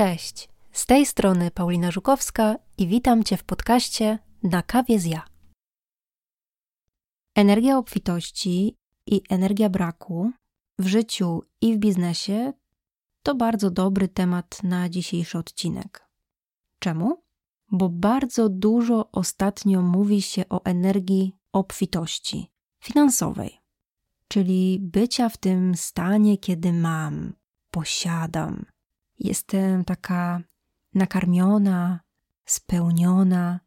Cześć, z tej strony Paulina Żukowska i witam Cię w podcaście Na kawie z ja. Energia obfitości i energia braku w życiu i w biznesie to bardzo dobry temat na dzisiejszy odcinek. Czemu? Bo bardzo dużo ostatnio mówi się o energii obfitości finansowej, czyli bycia w tym stanie, kiedy mam, posiadam, jestem taka nakarmiona, spełniona,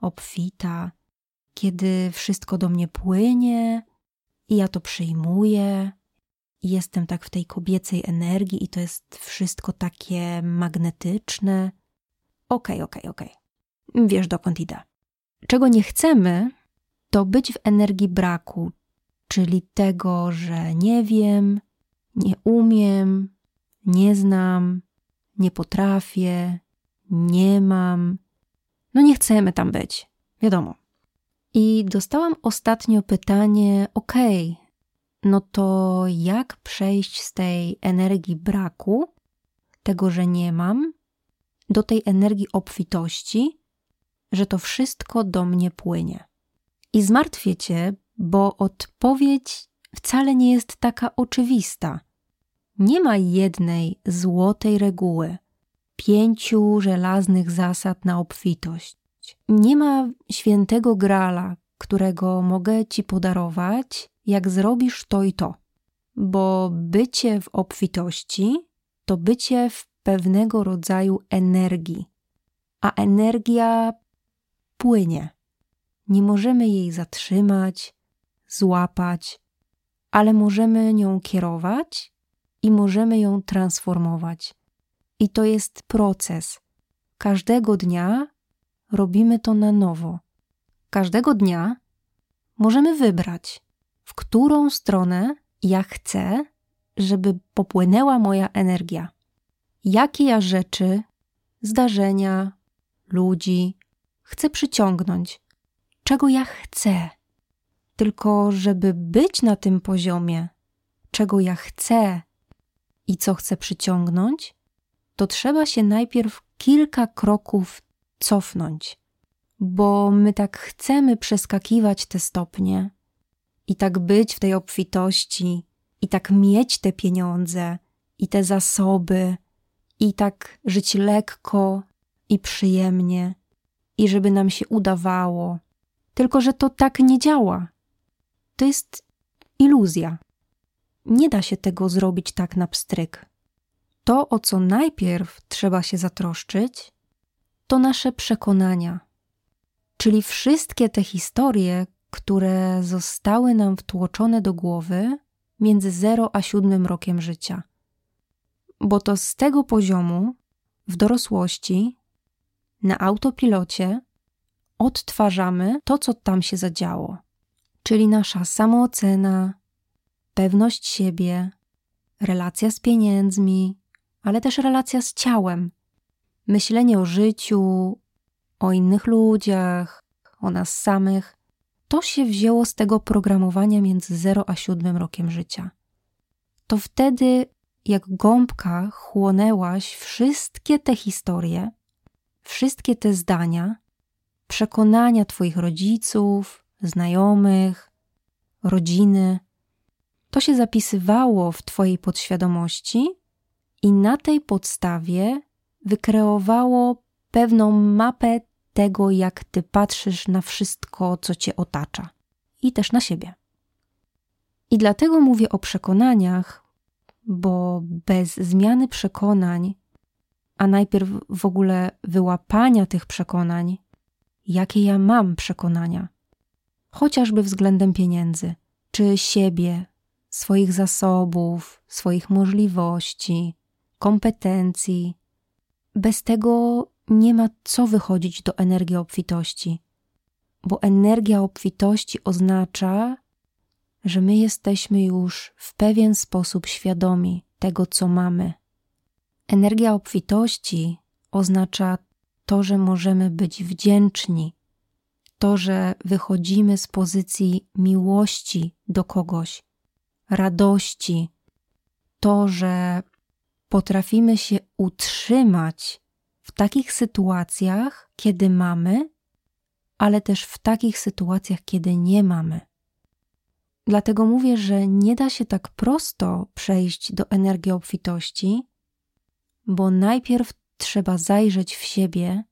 obfita, kiedy wszystko do mnie płynie i ja to przyjmuję. Jestem tak w tej kobiecej energii, i to jest wszystko takie magnetyczne. Okej, okay, okej, okay, okej. Okay. Wiesz dokąd idę. Czego nie chcemy, to być w energii braku, czyli tego, że nie wiem, nie umiem, nie znam, nie potrafię, nie mam. No nie chcemy tam być, wiadomo. I dostałam ostatnio pytanie: OK, no to jak przejść z tej energii braku, tego, że nie mam, do tej energii obfitości, że to wszystko do mnie płynie? I zmartwię cię, bo odpowiedź wcale nie jest taka oczywista. Nie ma jednej złotej reguły, pięciu żelaznych zasad na obfitość. Nie ma świętego grala, którego mogę ci podarować, jak zrobisz to i to. Bo bycie w obfitości to bycie w pewnego rodzaju energii, a energia płynie. Nie możemy jej zatrzymać, złapać, ale możemy nią kierować i możemy ją transformować. I to jest proces. Każdego dnia robimy to na nowo. Każdego dnia możemy wybrać, w którą stronę ja chcę, żeby popłynęła moja energia. Jakie ja rzeczy, zdarzenia, ludzi chcę przyciągnąć, czego ja chcę. Tylko, żeby być na tym poziomie, czego ja chcę i co chcę przyciągnąć, to trzeba się najpierw kilka kroków cofnąć, bo my tak chcemy przeskakiwać te stopnie i tak być w tej obfitości, i tak mieć te pieniądze, i te zasoby, i tak żyć lekko i przyjemnie, i żeby nam się udawało. Tylko, że to tak nie działa. To jest iluzja. Nie da się tego zrobić tak na pstryk. To, o co najpierw trzeba się zatroszczyć, to nasze przekonania, czyli wszystkie te historie, które zostały nam wtłoczone do głowy między 0 a 7 rokiem życia. Bo to z tego poziomu, w dorosłości, na autopilocie, odtwarzamy to, co tam się zadziało, czyli nasza samoocena, pewność siebie, relacja z pieniędzmi, ale też relacja z ciałem, myślenie o życiu, o innych ludziach, o nas samych, to się wzięło z tego programowania między 0 a 7 rokiem życia. To wtedy, jak gąbka, chłonęłaś wszystkie te historie, wszystkie te zdania, przekonania Twoich rodziców, znajomych, rodziny. To się zapisywało w Twojej podświadomości i na tej podstawie wykreowało pewną mapę tego, jak ty patrzysz na wszystko, co cię otacza i też na siebie. I dlatego mówię o przekonaniach, bo bez zmiany przekonań, a najpierw w ogóle wyłapania tych przekonań, jakie ja mam przekonania, chociażby względem pieniędzy, czy siebie, swoich zasobów, swoich możliwości, kompetencji, bez tego nie ma co wychodzić do energii obfitości, bo energia obfitości oznacza, że my jesteśmy już w pewien sposób świadomi tego, co mamy. Energia obfitości oznacza to, że możemy być wdzięczni, to, że wychodzimy z pozycji miłości do kogoś, radości, to, że potrafimy się utrzymać w takich sytuacjach, kiedy mamy, ale też w takich sytuacjach, kiedy nie mamy. Dlatego mówię, że nie da się tak prosto przejść do energii obfitości, bo najpierw trzeba zajrzeć w siebie,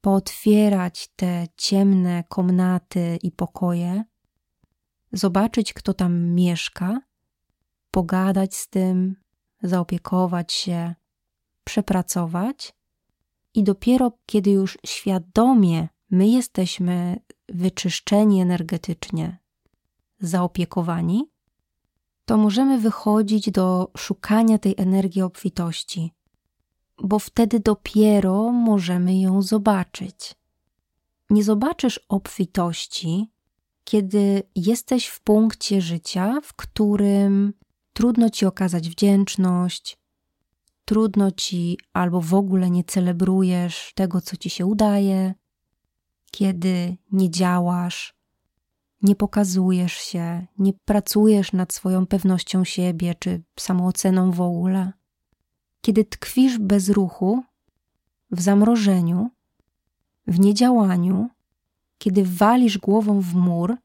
pootwierać te ciemne komnaty i pokoje, zobaczyć, kto tam mieszka, pogadać z tym, zaopiekować się, przepracować, i dopiero kiedy już świadomie my jesteśmy wyczyszczeni energetycznie, zaopiekowani, to możemy wychodzić do szukania tej energii obfitości, bo wtedy dopiero możemy ją zobaczyć. Nie zobaczysz obfitości, kiedy jesteś w punkcie życia, w którym trudno ci okazać wdzięczność, trudno ci albo w ogóle nie celebrujesz tego, co ci się udaje, kiedy nie działasz, nie pokazujesz się, nie pracujesz nad swoją pewnością siebie czy samooceną w ogóle, kiedy tkwisz bez ruchu, w zamrożeniu, w niedziałaniu, kiedy walisz głową w mur,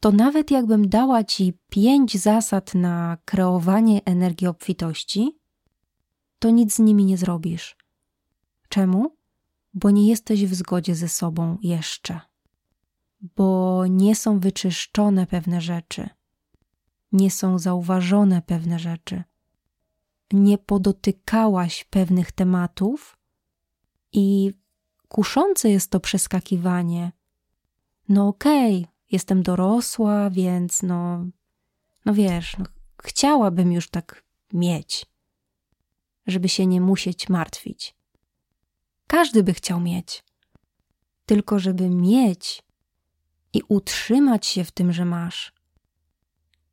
to nawet jakbym dała ci pięć zasad na kreowanie energii obfitości, to nic z nimi nie zrobisz. Czemu? Bo nie jesteś w zgodzie ze sobą jeszcze, bo nie są wyczyszczone pewne rzeczy, nie są zauważone pewne rzeczy, nie podotykałaś pewnych tematów i kuszące jest to przeskakiwanie. No okej, okay, jestem dorosła, więc no, no wiesz, no, chciałabym już tak mieć żeby się nie musieć martwić. Każdy by chciał mieć. Tylko żeby mieć i utrzymać się w tym, że masz,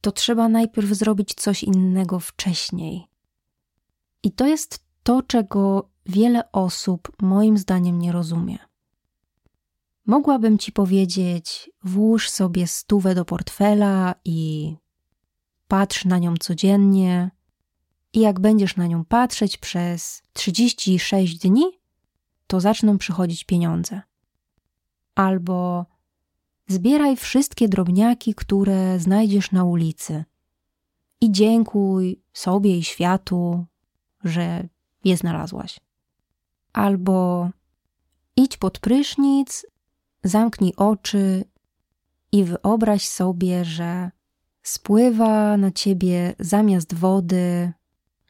to trzeba najpierw zrobić coś innego wcześniej. I to jest to, czego wiele osób moim zdaniem nie rozumie. Mogłabym ci powiedzieć: włóż sobie stówę do portfela i patrz na nią codziennie, i jak będziesz na nią patrzeć przez 36 dni, to zaczną przychodzić pieniądze. Albo zbieraj wszystkie drobniaki, które znajdziesz na ulicy i dziękuj sobie i światu, że je znalazłaś. Albo idź pod prysznic, zamknij oczy i wyobraź sobie, że spływa na ciebie zamiast wody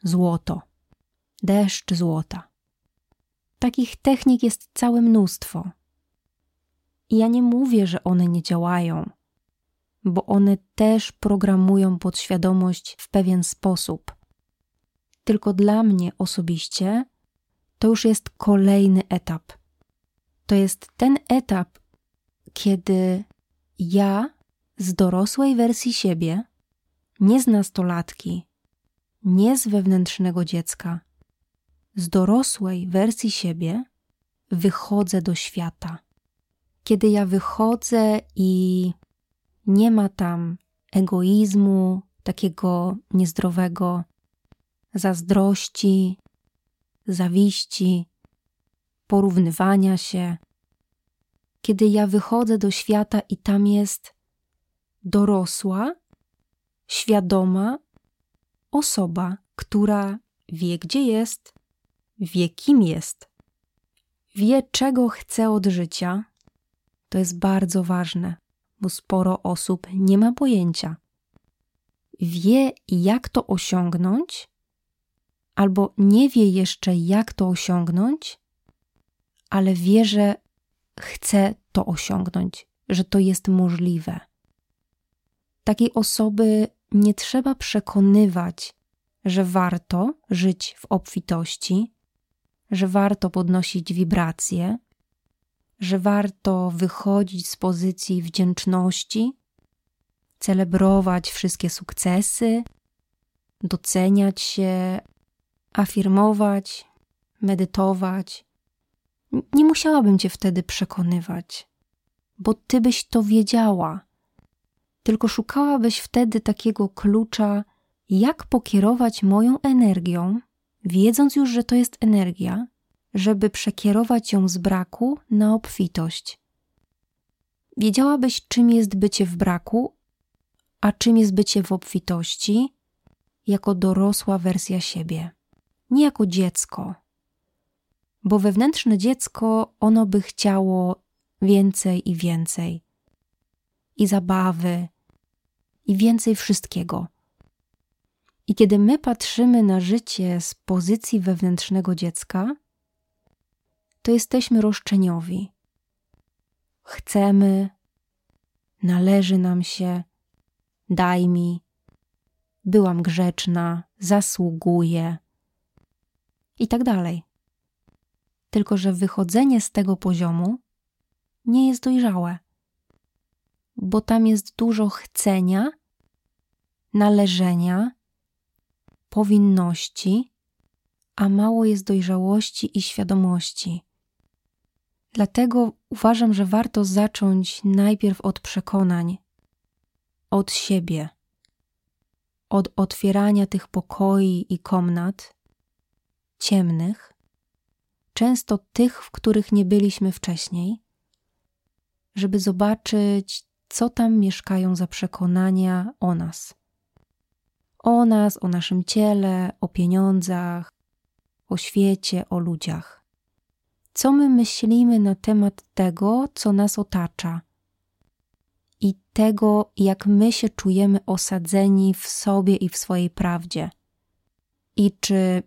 złoto, deszcz złota. Takich technik jest całe mnóstwo. I ja nie mówię, że one nie działają, bo one też programują podświadomość w pewien sposób. Tylko dla mnie osobiście to już jest kolejny etap. To jest ten etap, kiedy ja z dorosłej wersji siebie, nie z nastolatki, nie z wewnętrznego dziecka, z dorosłej wersji siebie wychodzę do świata. Kiedy ja wychodzę i nie ma tam egoizmu, takiego niezdrowego, zazdrości, zawiści, porównywania się. Kiedy ja wychodzę do świata i tam jest dorosła, świadoma osoba, która wie, gdzie jest, wie, kim jest, wie, czego chce od życia, to jest bardzo ważne, bo sporo osób nie ma pojęcia. Wie, jak to osiągnąć, albo nie wie jeszcze, jak to osiągnąć, ale wie, że chce to osiągnąć, że to jest możliwe. Takiej osoby nie trzeba przekonywać, że warto żyć w obfitości, że warto podnosić wibracje, że warto wychodzić z pozycji wdzięczności, celebrować wszystkie sukcesy, doceniać się, afirmować, medytować. Nie musiałabym cię wtedy przekonywać, bo ty byś to wiedziała tylko szukałabyś wtedy takiego klucza jak pokierować moją energią, wiedząc już, że to jest energia, żeby przekierować ją z braku na obfitość. Wiedziałabyś, czym jest bycie w braku, a czym jest bycie w obfitości, jako dorosła wersja siebie, nie jako dziecko. Bo wewnętrzne dziecko, ono by chciało więcej i więcej. I zabawy, i więcej wszystkiego. I kiedy my patrzymy na życie z pozycji wewnętrznego dziecka, to jesteśmy roszczeniowi. Chcemy, należy nam się, daj mi, byłam grzeczna, zasługuję i tak dalej. Tylko, że wychodzenie z tego poziomu nie jest dojrzałe, bo tam jest dużo chcenia, należenia, powinności, a mało jest dojrzałości i świadomości. Dlatego uważam, że warto zacząć najpierw od przekonań, od siebie, od otwierania tych pokoi i komnat ciemnych, często tych, w których nie byliśmy wcześniej, żeby zobaczyć, co tam mieszkają za przekonania o nas. O nas, o naszym ciele, o pieniądzach, o świecie, o ludziach. Co my myślimy na temat tego, co nas otacza i tego, jak my się czujemy osadzeni w sobie i w swojej prawdzie. I czy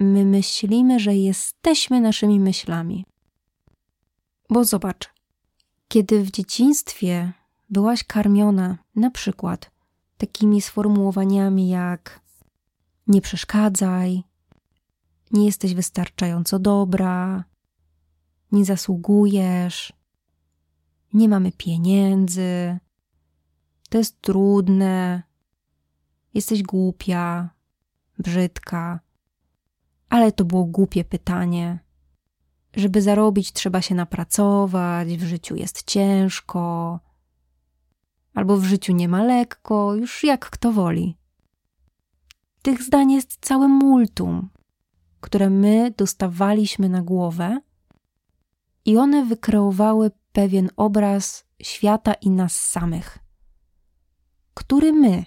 my myślimy, że jesteśmy naszymi myślami. Bo zobacz, kiedy w dzieciństwie byłaś karmiona na przykład takimi sformułowaniami jak nie przeszkadzaj, nie jesteś wystarczająco dobra, nie zasługujesz, nie mamy pieniędzy, to jest trudne, jesteś głupia, brzydka. Ale to było głupie pytanie. Żeby zarobić, trzeba się napracować, w życiu jest ciężko, albo w życiu nie ma lekko, już jak kto woli. Tych zdań jest całe multum, które my dostawaliśmy na głowę, i one wykreowały pewien obraz świata i nas samych, który my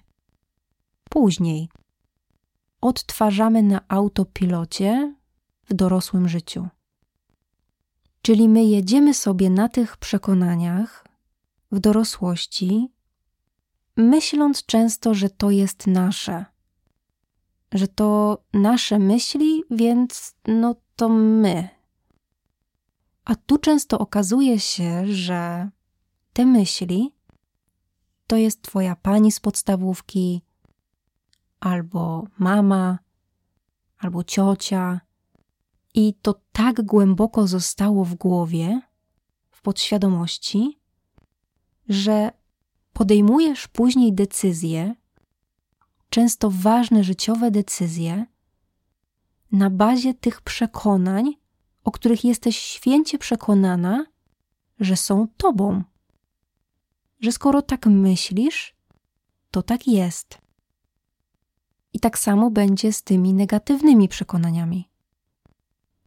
później odtwarzamy na autopilocie w dorosłym życiu. Czyli my jedziemy sobie na tych przekonaniach w dorosłości, myśląc często, że to jest nasze, że to nasze myśli, więc no to my. A tu często okazuje się, że te myśli to jest Twoja pani z podstawówki, albo mama, albo ciocia. I to tak głęboko zostało w głowie, w podświadomości, że podejmujesz później decyzje, często ważne życiowe decyzje, na bazie tych przekonań, o których jesteś święcie przekonana, że są tobą. Że skoro tak myślisz, to tak jest. I tak samo będzie z tymi negatywnymi przekonaniami.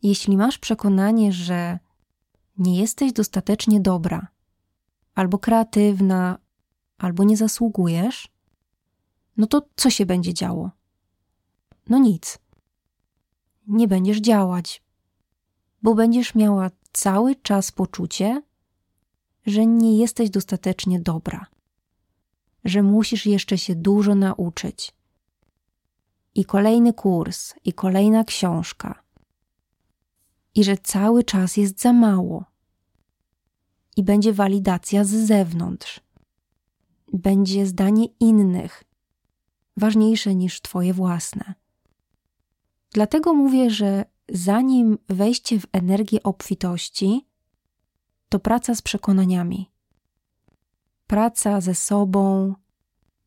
Jeśli masz przekonanie, że nie jesteś dostatecznie dobra, albo kreatywna, albo nie zasługujesz, no to co się będzie działo? No nic. Nie będziesz działać, bo będziesz miała cały czas poczucie, że nie jesteś dostatecznie dobra, że musisz jeszcze się dużo nauczyć, i kolejny kurs, i kolejna książka. I że cały czas jest za mało. I będzie walidacja z zewnątrz. Będzie zdanie innych, ważniejsze niż Twoje własne. Dlatego mówię, że zanim wejście w energię obfitości, to praca z przekonaniami. Praca ze sobą,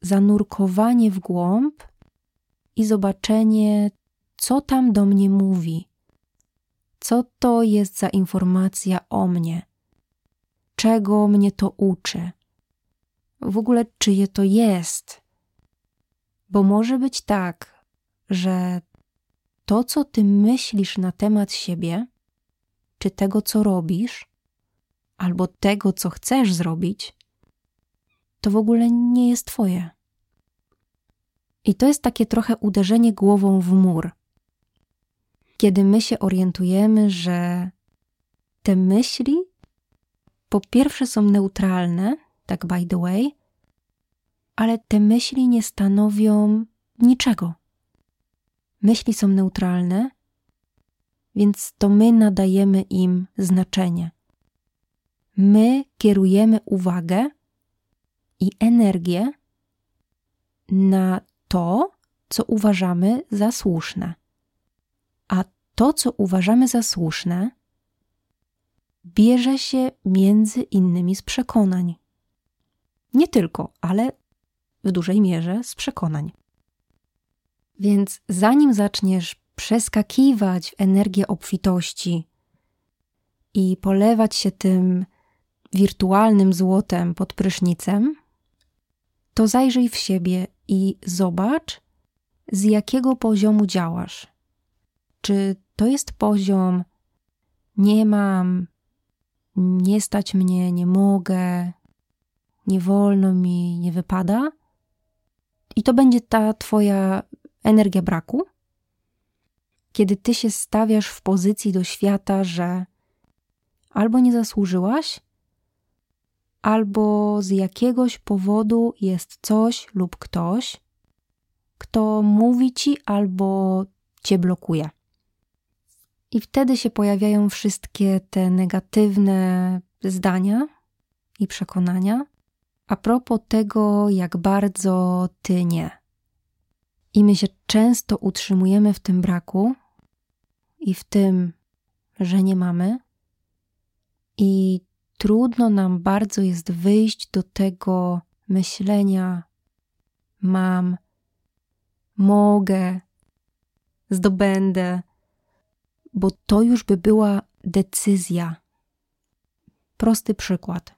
zanurkowanie w głąb i zobaczenie, co tam do mnie mówi. Co to jest za informacja o mnie? Czego mnie to uczy? W ogóle czyje to jest? Bo może być tak, że to, co ty myślisz na temat siebie, czy tego, co robisz, albo tego, co chcesz zrobić, to w ogóle nie jest twoje. I to jest takie trochę uderzenie głową w mur. Kiedy my się orientujemy, że te myśli po pierwsze są neutralne, tak by the way, ale te myśli nie stanowią niczego. Myśli są neutralne, więc to my nadajemy im znaczenie. My kierujemy uwagę i energię na to, co uważamy za słuszne. A to, co uważamy za słuszne, bierze się między innymi z przekonań. Nie tylko, ale w dużej mierze z przekonań. Więc zanim zaczniesz przeskakiwać w energię obfitości i polewać się tym wirtualnym złotem pod prysznicem, to zajrzyj w siebie i zobacz, z jakiego poziomu działasz. Czy to jest poziom nie mam, nie stać mnie, nie mogę, nie wolno mi, nie wypada? I to będzie ta Twoja energia braku? Kiedy Ty się stawiasz w pozycji do świata, że albo nie zasłużyłaś, albo z jakiegoś powodu jest coś lub ktoś, kto mówi ci albo cię blokuje. I wtedy się pojawiają wszystkie te negatywne zdania i przekonania a propos tego, jak bardzo ty nie. I my się często utrzymujemy w tym braku i w tym, że nie mamy, i trudno nam bardzo jest wyjść do tego myślenia: mam, mogę, zdobędę, bo to już by była decyzja. Prosty przykład.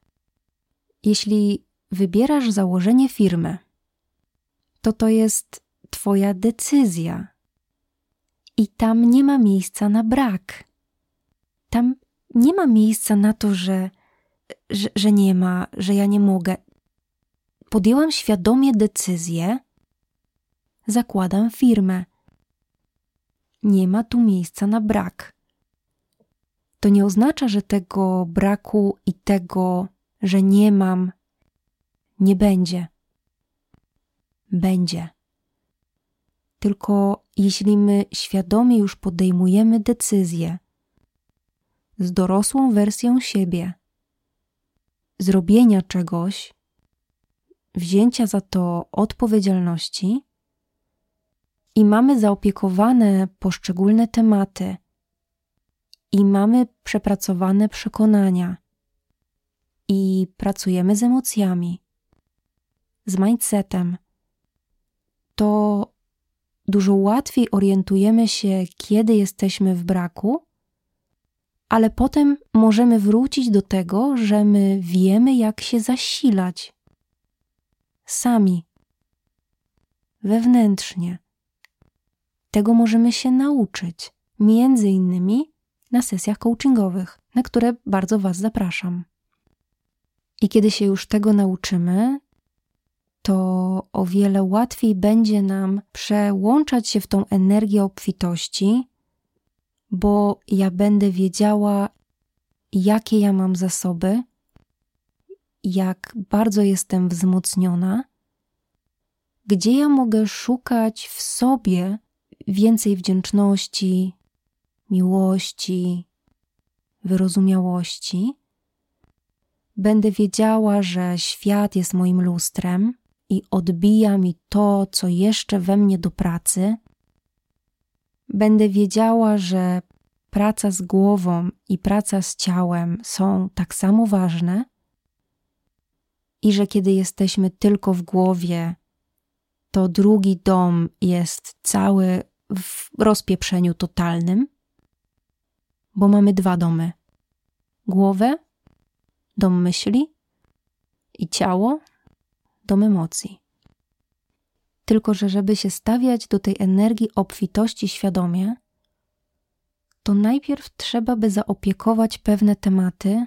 Jeśli wybierasz założenie firmy, to to jest Twoja decyzja. I tam nie ma miejsca na brak. Tam nie ma miejsca na to, że że, że nie ma, że ja nie mogę. Podjęłam świadomie decyzję, zakładam firmę. Nie ma tu miejsca na brak. To nie oznacza, że tego braku i tego, że nie mam, nie będzie. Będzie. Tylko jeśli my świadomie już podejmujemy decyzję z dorosłą wersją siebie, zrobienia czegoś, wzięcia za to odpowiedzialności i mamy zaopiekowane poszczególne tematy i mamy przepracowane przekonania i pracujemy z emocjami, z mindsetem, to dużo łatwiej orientujemy się, kiedy jesteśmy w braku ale potem możemy wrócić do tego, że my wiemy, jak się zasilać. Sami, wewnętrznie. Tego możemy się nauczyć, między innymi na sesjach coachingowych, na które bardzo Was zapraszam. I kiedy się już tego nauczymy, to o wiele łatwiej będzie nam przełączać się w tą energię obfitości bo ja będę wiedziała, jakie ja mam zasoby, jak bardzo jestem wzmocniona, gdzie ja mogę szukać w sobie więcej wdzięczności, miłości, wyrozumiałości. Będę wiedziała, że świat jest moim lustrem i odbija mi to, co jeszcze we mnie do pracy, będę wiedziała, że praca z głową i praca z ciałem są tak samo ważne i że kiedy jesteśmy tylko w głowie, to drugi dom jest cały w rozpieprzeniu totalnym, bo mamy dwa domy: głowę, dom myśli i ciało, dom emocji. Tylko, że żeby się stawiać do tej energii obfitości świadomie, to najpierw trzeba by zaopiekować pewne tematy,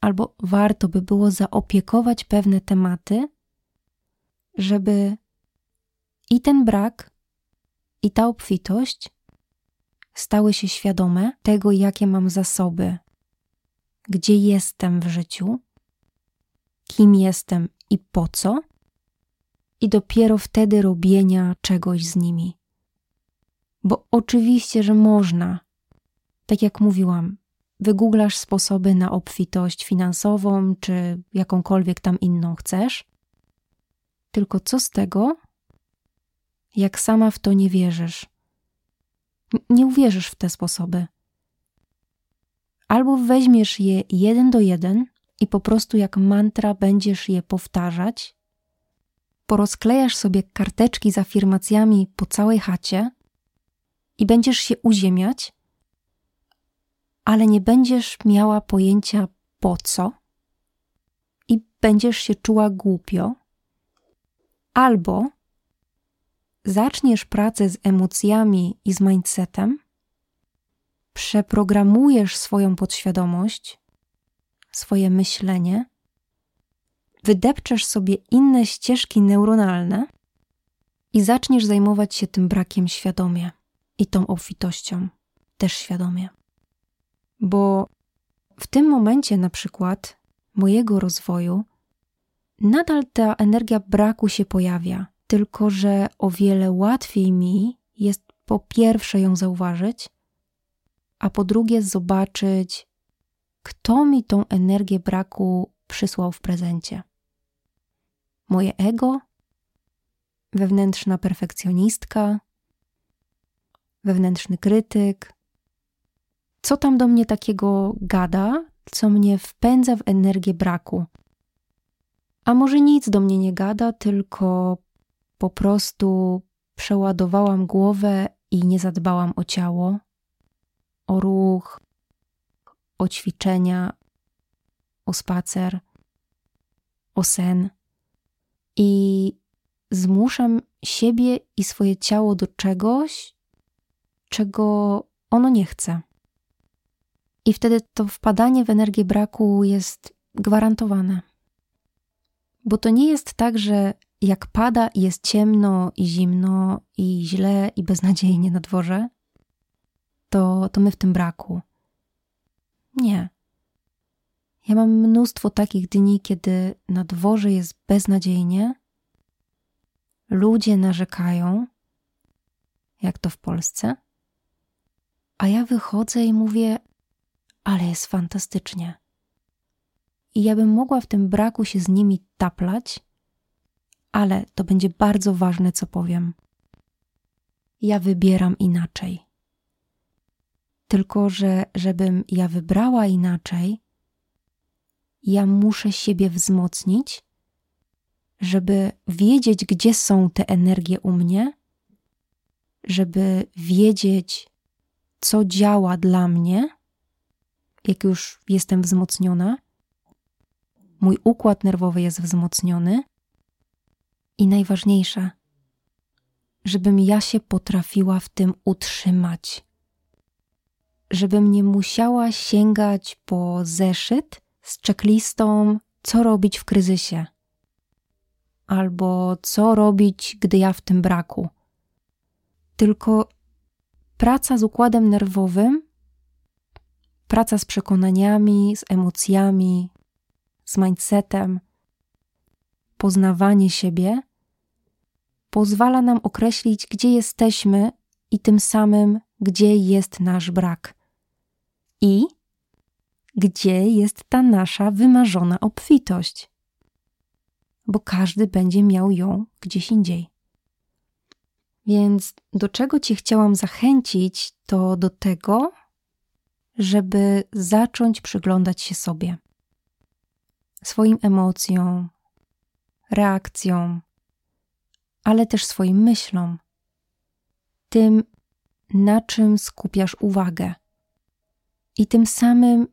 albo warto by było zaopiekować pewne tematy, żeby i ten brak, i ta obfitość stały się świadome tego, jakie mam zasoby, gdzie jestem w życiu, kim jestem i po co, i dopiero wtedy robienia czegoś z nimi. Bo oczywiście, że można, tak jak mówiłam, wygooglasz sposoby na obfitość finansową czy jakąkolwiek tam inną chcesz. Tylko co z tego, jak sama w to nie wierzysz? Nie uwierzysz w te sposoby. Albo weźmiesz je jeden do jeden i po prostu jak mantra będziesz je powtarzać, porozklejasz sobie karteczki z afirmacjami po całej chacie i będziesz się uziemiać, ale nie będziesz miała pojęcia po co i będziesz się czuła głupio, albo zaczniesz pracę z emocjami i z mindsetem, przeprogramujesz swoją podświadomość, swoje myślenie, wydepczesz sobie inne ścieżki neuronalne i zaczniesz zajmować się tym brakiem świadomie i tą obfitością też świadomie. Bo w tym momencie, na przykład, mojego rozwoju, nadal ta energia braku się pojawia, tylko że o wiele łatwiej mi jest po pierwsze ją zauważyć, a po drugie zobaczyć, kto mi tą energię braku przysłał w prezencie. Moje ego, wewnętrzna perfekcjonistka, wewnętrzny krytyk. Co tam do mnie takiego gada, co mnie wpędza w energię braku? A może nic do mnie nie gada, tylko po prostu przeładowałam głowę i nie zadbałam o ciało, o ruch, o ćwiczenia, o spacer, o sen. I zmuszam siebie i swoje ciało do czegoś, czego ono nie chce. I wtedy to wpadanie w energię braku jest gwarantowane. Bo to nie jest tak, że jak pada i jest ciemno i zimno i źle i beznadziejnie na dworze, to, to my w tym braku. Nie. Ja mam mnóstwo takich dni, kiedy na dworze jest beznadziejnie, ludzie narzekają, jak to w Polsce, a ja wychodzę i mówię, ale jest fantastycznie. I ja bym mogła w tym braku się z nimi taplać, ale to będzie bardzo ważne, co powiem. Ja wybieram inaczej. Tylko, że żebym ja wybrała inaczej, ja muszę siebie wzmocnić, żeby wiedzieć, gdzie są te energie u mnie, żeby wiedzieć, co działa dla mnie, jak już jestem wzmocniona. Mój układ nerwowy jest wzmocniony. I najważniejsze, żebym ja się potrafiła w tym utrzymać. Żebym nie musiała sięgać po zeszyt z checklistą, co robić w kryzysie, albo co robić, gdy ja w tym braku. Tylko praca z układem nerwowym, praca z przekonaniami, z emocjami, z mindsetem, poznawanie siebie pozwala nam określić, gdzie jesteśmy i tym samym, gdzie jest nasz brak. I gdzie jest ta nasza wymarzona obfitość, bo każdy będzie miał ją gdzieś indziej. Więc do czego Cię chciałam zachęcić, to do tego, żeby zacząć przyglądać się sobie, swoim emocjom, reakcjom, ale też swoim myślom, tym, na czym skupiasz uwagę, i tym samym,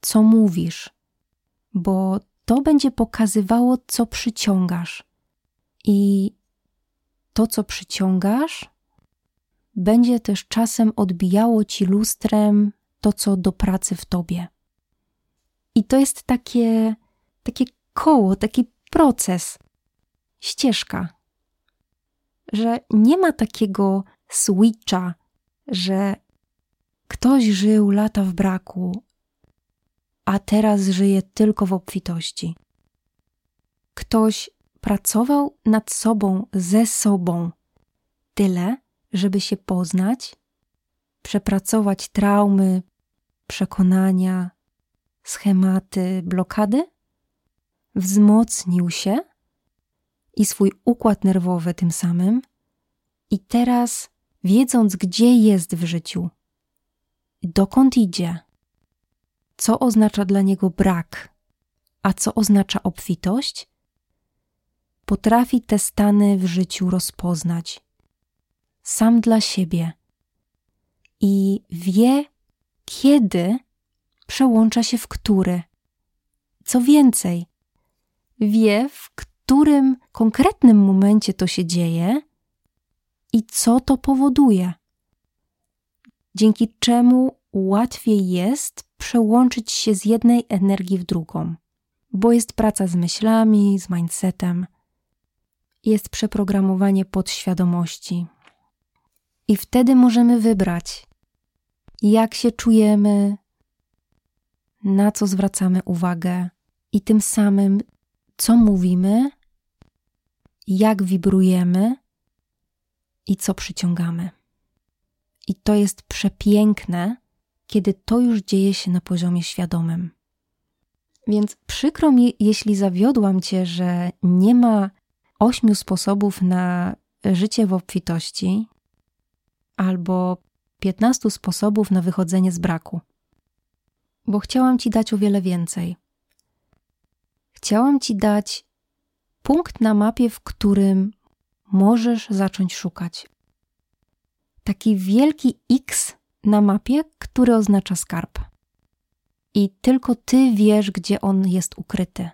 co mówisz, bo to będzie pokazywało, co przyciągasz. I to, co przyciągasz, będzie też czasem odbijało ci lustrem to, co do pracy w tobie. I to jest takie, takie koło, taki proces, ścieżka, że nie ma takiego switcha, że ktoś żył lata w braku, a teraz żyje tylko w obfitości. Ktoś pracował nad sobą, ze sobą tyle, żeby się poznać, przepracować traumy, przekonania, schematy, blokady, wzmocnił się i swój układ nerwowy tym samym, i teraz, wiedząc, gdzie jest w życiu, dokąd idzie, co oznacza dla niego brak, a co oznacza obfitość, potrafi te stany w życiu rozpoznać sam dla siebie i wie, kiedy przełącza się w który. Co więcej, wie, w którym konkretnym momencie to się dzieje i co to powoduje. Dzięki czemu łatwiej jest przełączyć się z jednej energii w drugą, bo jest praca z myślami, z mindsetem, jest przeprogramowanie podświadomości. I wtedy możemy wybrać, jak się czujemy, na co zwracamy uwagę i tym samym, co mówimy, jak wibrujemy i co przyciągamy. I to jest przepiękne, kiedy to już dzieje się na poziomie świadomym. Więc przykro mi, jeśli zawiodłam cię, że nie ma ośmiu sposobów na życie w obfitości albo piętnastu sposobów na wychodzenie z braku. Bo chciałam ci dać o wiele więcej. Chciałam ci dać punkt na mapie, w którym możesz zacząć szukać. Taki wielki X na mapie, który oznacza skarb. I tylko ty wiesz, gdzie on jest ukryty.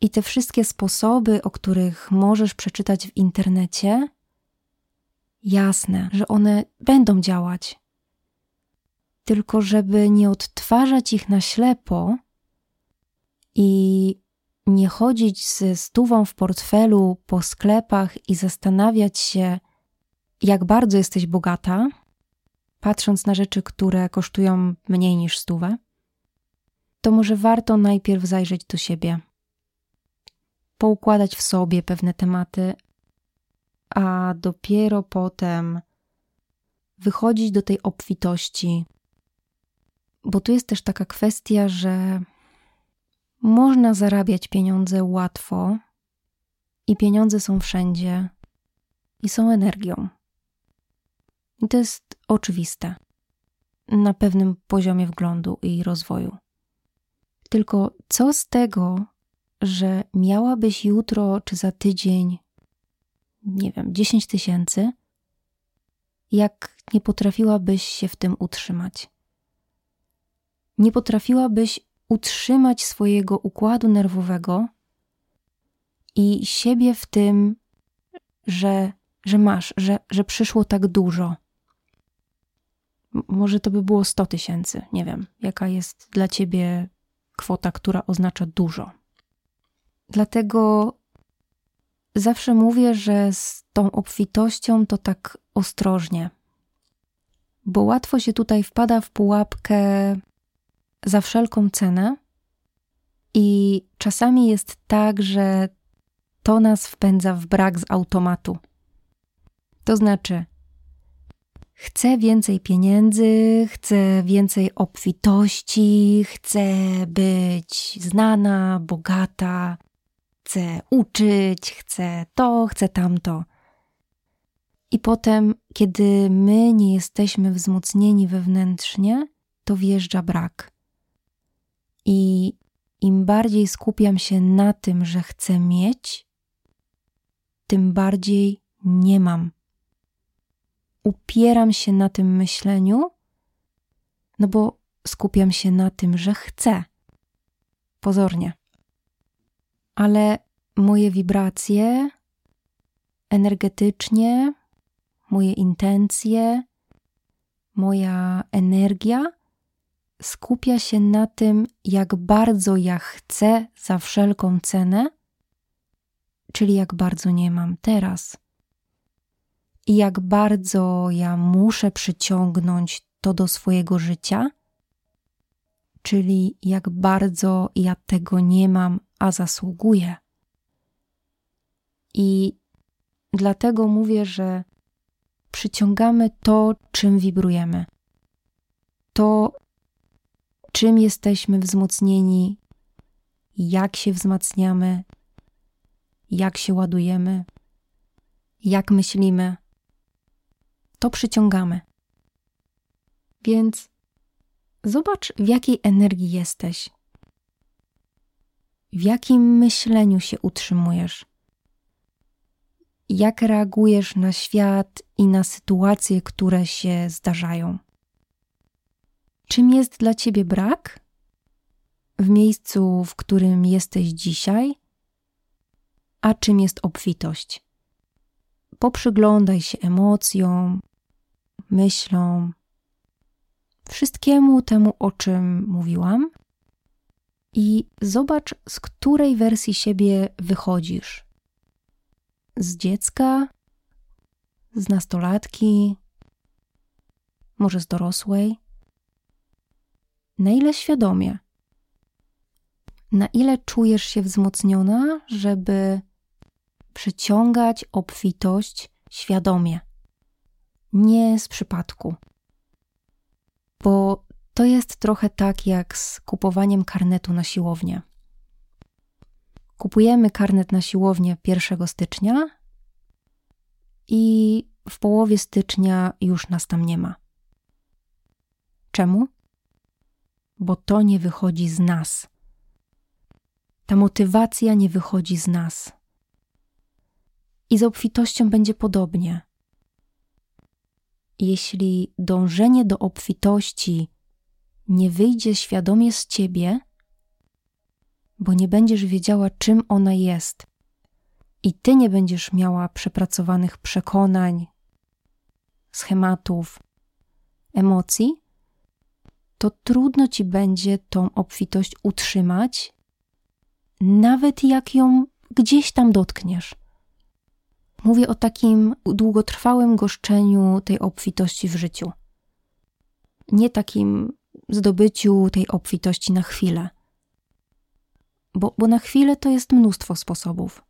I te wszystkie sposoby, o których możesz przeczytać w internecie, jasne, że one będą działać. Tylko żeby nie odtwarzać ich na ślepo i nie chodzić ze stówą w portfelu po sklepach i zastanawiać się, jak bardzo jesteś bogata, patrząc na rzeczy, które kosztują mniej niż stówę, to może warto najpierw zajrzeć do siebie, poukładać w sobie pewne tematy, a dopiero potem wychodzić do tej obfitości. Bo tu jest też taka kwestia, że można zarabiać pieniądze łatwo i pieniądze są wszędzie i są energią. I to jest oczywiste na pewnym poziomie wglądu i rozwoju. Tylko co z tego, że miałabyś jutro czy za tydzień, nie wiem, 10 tysięcy, jak nie potrafiłabyś się w tym utrzymać? Nie potrafiłabyś utrzymać swojego układu nerwowego i siebie w tym, że, że masz, że, że przyszło tak dużo może to by było 100 tysięcy. Nie wiem, jaka jest dla ciebie kwota, która oznacza dużo. Dlatego zawsze mówię, że z tą obfitością to tak ostrożnie, bo łatwo się tutaj wpada w pułapkę za wszelką cenę. I czasami jest tak, że to nas wpędza w brak z automatu. To znaczy, Chcę więcej pieniędzy, chcę więcej obfitości, chcę być znana, bogata, chcę uczyć, chcę to, chcę tamto. I potem, kiedy my nie jesteśmy wzmocnieni wewnętrznie, to wjeżdża brak. I im bardziej skupiam się na tym, że chcę mieć, tym bardziej nie mam upieram się na tym myśleniu, no bo skupiam się na tym, że chcę. Pozornie. Ale moje wibracje energetycznie, moje intencje, moja energia skupia się na tym, jak bardzo ja chcę za wszelką cenę, czyli jak bardzo nie mam teraz. I jak bardzo ja muszę przyciągnąć to do swojego życia, czyli jak bardzo ja tego nie mam, a zasługuję. I dlatego mówię, że przyciągamy to, czym wibrujemy. To, czym jesteśmy wzmocnieni, jak się wzmacniamy, jak się ładujemy, jak myślimy, to przyciągamy. Więc zobacz, w jakiej energii jesteś, w jakim myśleniu się utrzymujesz, jak reagujesz na świat i na sytuacje, które się zdarzają. Czym jest dla ciebie brak? W miejscu, w którym jesteś dzisiaj, a czym jest obfitość? Poprzyglądaj się emocjom, myślom, wszystkiemu temu, o czym mówiłam, i zobacz, z której wersji siebie wychodzisz. Z dziecka, z nastolatki, może z dorosłej. Na ile świadomie? Na ile czujesz się wzmocniona, żeby przyciągać obfitość świadomie, nie z przypadku. Bo to jest trochę tak jak z kupowaniem karnetu na siłownię. Kupujemy karnet na siłownię 1 stycznia i w połowie stycznia już nas tam nie ma. Czemu? Bo to nie wychodzi z nas. Ta motywacja nie wychodzi z nas. I z obfitością będzie podobnie. Jeśli dążenie do obfitości nie wyjdzie świadomie z ciebie, bo nie będziesz wiedziała, czym ona jest, i ty nie będziesz miała przepracowanych przekonań, schematów, emocji, to trudno ci będzie tą obfitość utrzymać, nawet jak ją gdzieś tam dotkniesz. Mówię o takim długotrwałym goszczeniu tej obfitości w życiu. Nie takim zdobyciu tej obfitości na chwilę. Bo, bo na chwilę to jest mnóstwo sposobów.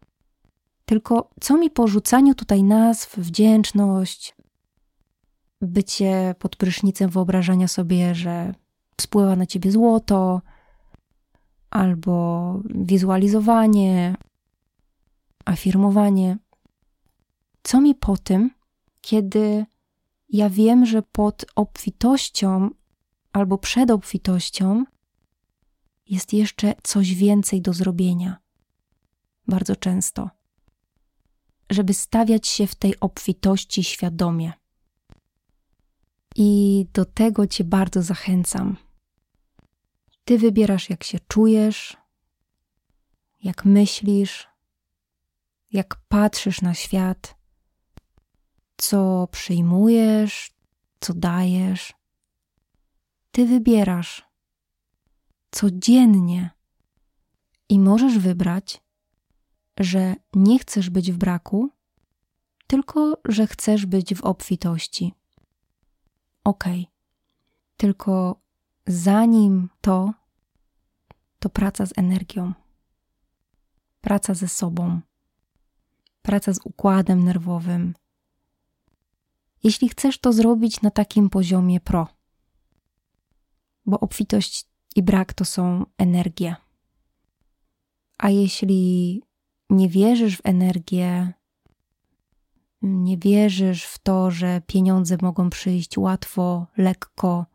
Tylko co mi po rzucaniu tutaj nazw, wdzięczność, bycie pod prysznicem wyobrażania sobie, że spływa na ciebie złoto, albo wizualizowanie, afirmowanie. Co mi po tym, kiedy ja wiem, że pod obfitością albo przed obfitością jest jeszcze coś więcej do zrobienia. Bardzo często. Żeby stawiać się w tej obfitości świadomie. I do tego Cię bardzo zachęcam. Ty wybierasz, jak się czujesz, jak myślisz, jak patrzysz na świat, co przyjmujesz, co dajesz. Ty wybierasz codziennie i możesz wybrać, że nie chcesz być w braku, tylko że chcesz być w obfitości. Ok, tylko zanim to, to praca z energią, praca ze sobą, praca z układem nerwowym. Jeśli chcesz to zrobić na takim poziomie pro, bo obfitość i brak to są energie. A jeśli nie wierzysz w energię, nie wierzysz w to, że pieniądze mogą przyjść łatwo, lekko,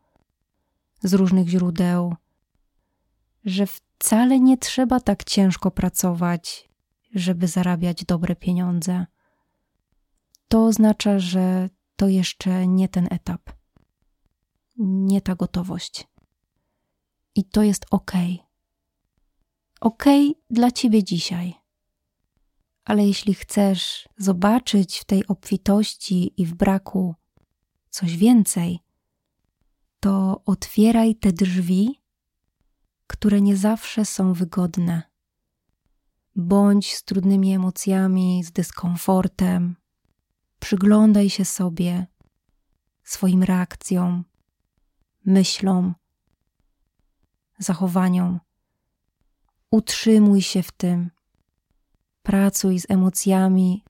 z różnych źródeł, że wcale nie trzeba tak ciężko pracować, żeby zarabiać dobre pieniądze. To oznacza, że to jeszcze nie ten etap, nie ta gotowość. I to jest ok. Ok dla ciebie dzisiaj, Ale jeśli chcesz zobaczyć w tej obfitości i w braku coś więcej, to otwieraj te drzwi, które nie zawsze są wygodne. Bądź z trudnymi emocjami, z dyskomfortem. Przyglądaj się sobie, swoim reakcjom, myślom, zachowaniom. Utrzymuj się w tym. Pracuj z emocjami,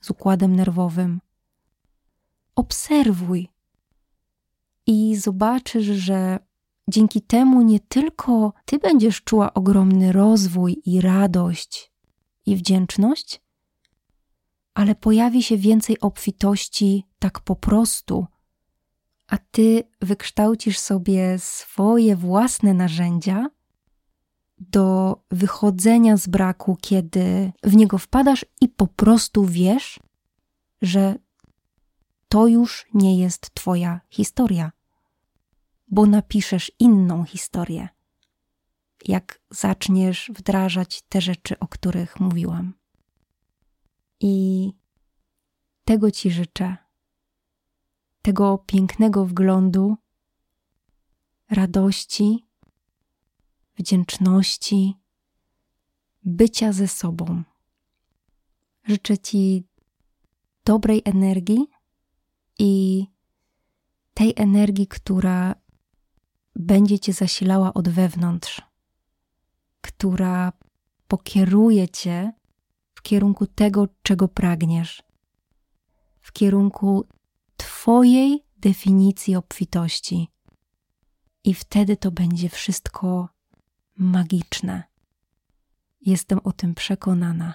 z układem nerwowym. Obserwuj i zobaczysz, że dzięki temu nie tylko ty będziesz czuła ogromny rozwój i radość i wdzięczność, ale pojawi się więcej obfitości tak po prostu, a ty wykształcisz sobie swoje własne narzędzia do wychodzenia z braku, kiedy w niego wpadasz i po prostu wiesz, że to już nie jest Twoja historia, bo napiszesz inną historię, jak zaczniesz wdrażać te rzeczy, o których mówiłam. I tego Ci życzę. Tego pięknego wglądu, radości, wdzięczności, bycia ze sobą. Życzę Ci dobrej energii i tej energii, która będzie Cię zasilała od wewnątrz, która pokieruje Cię kierunku tego, czego pragniesz, w kierunku Twojej definicji obfitości. I wtedy to będzie wszystko magiczne. Jestem o tym przekonana.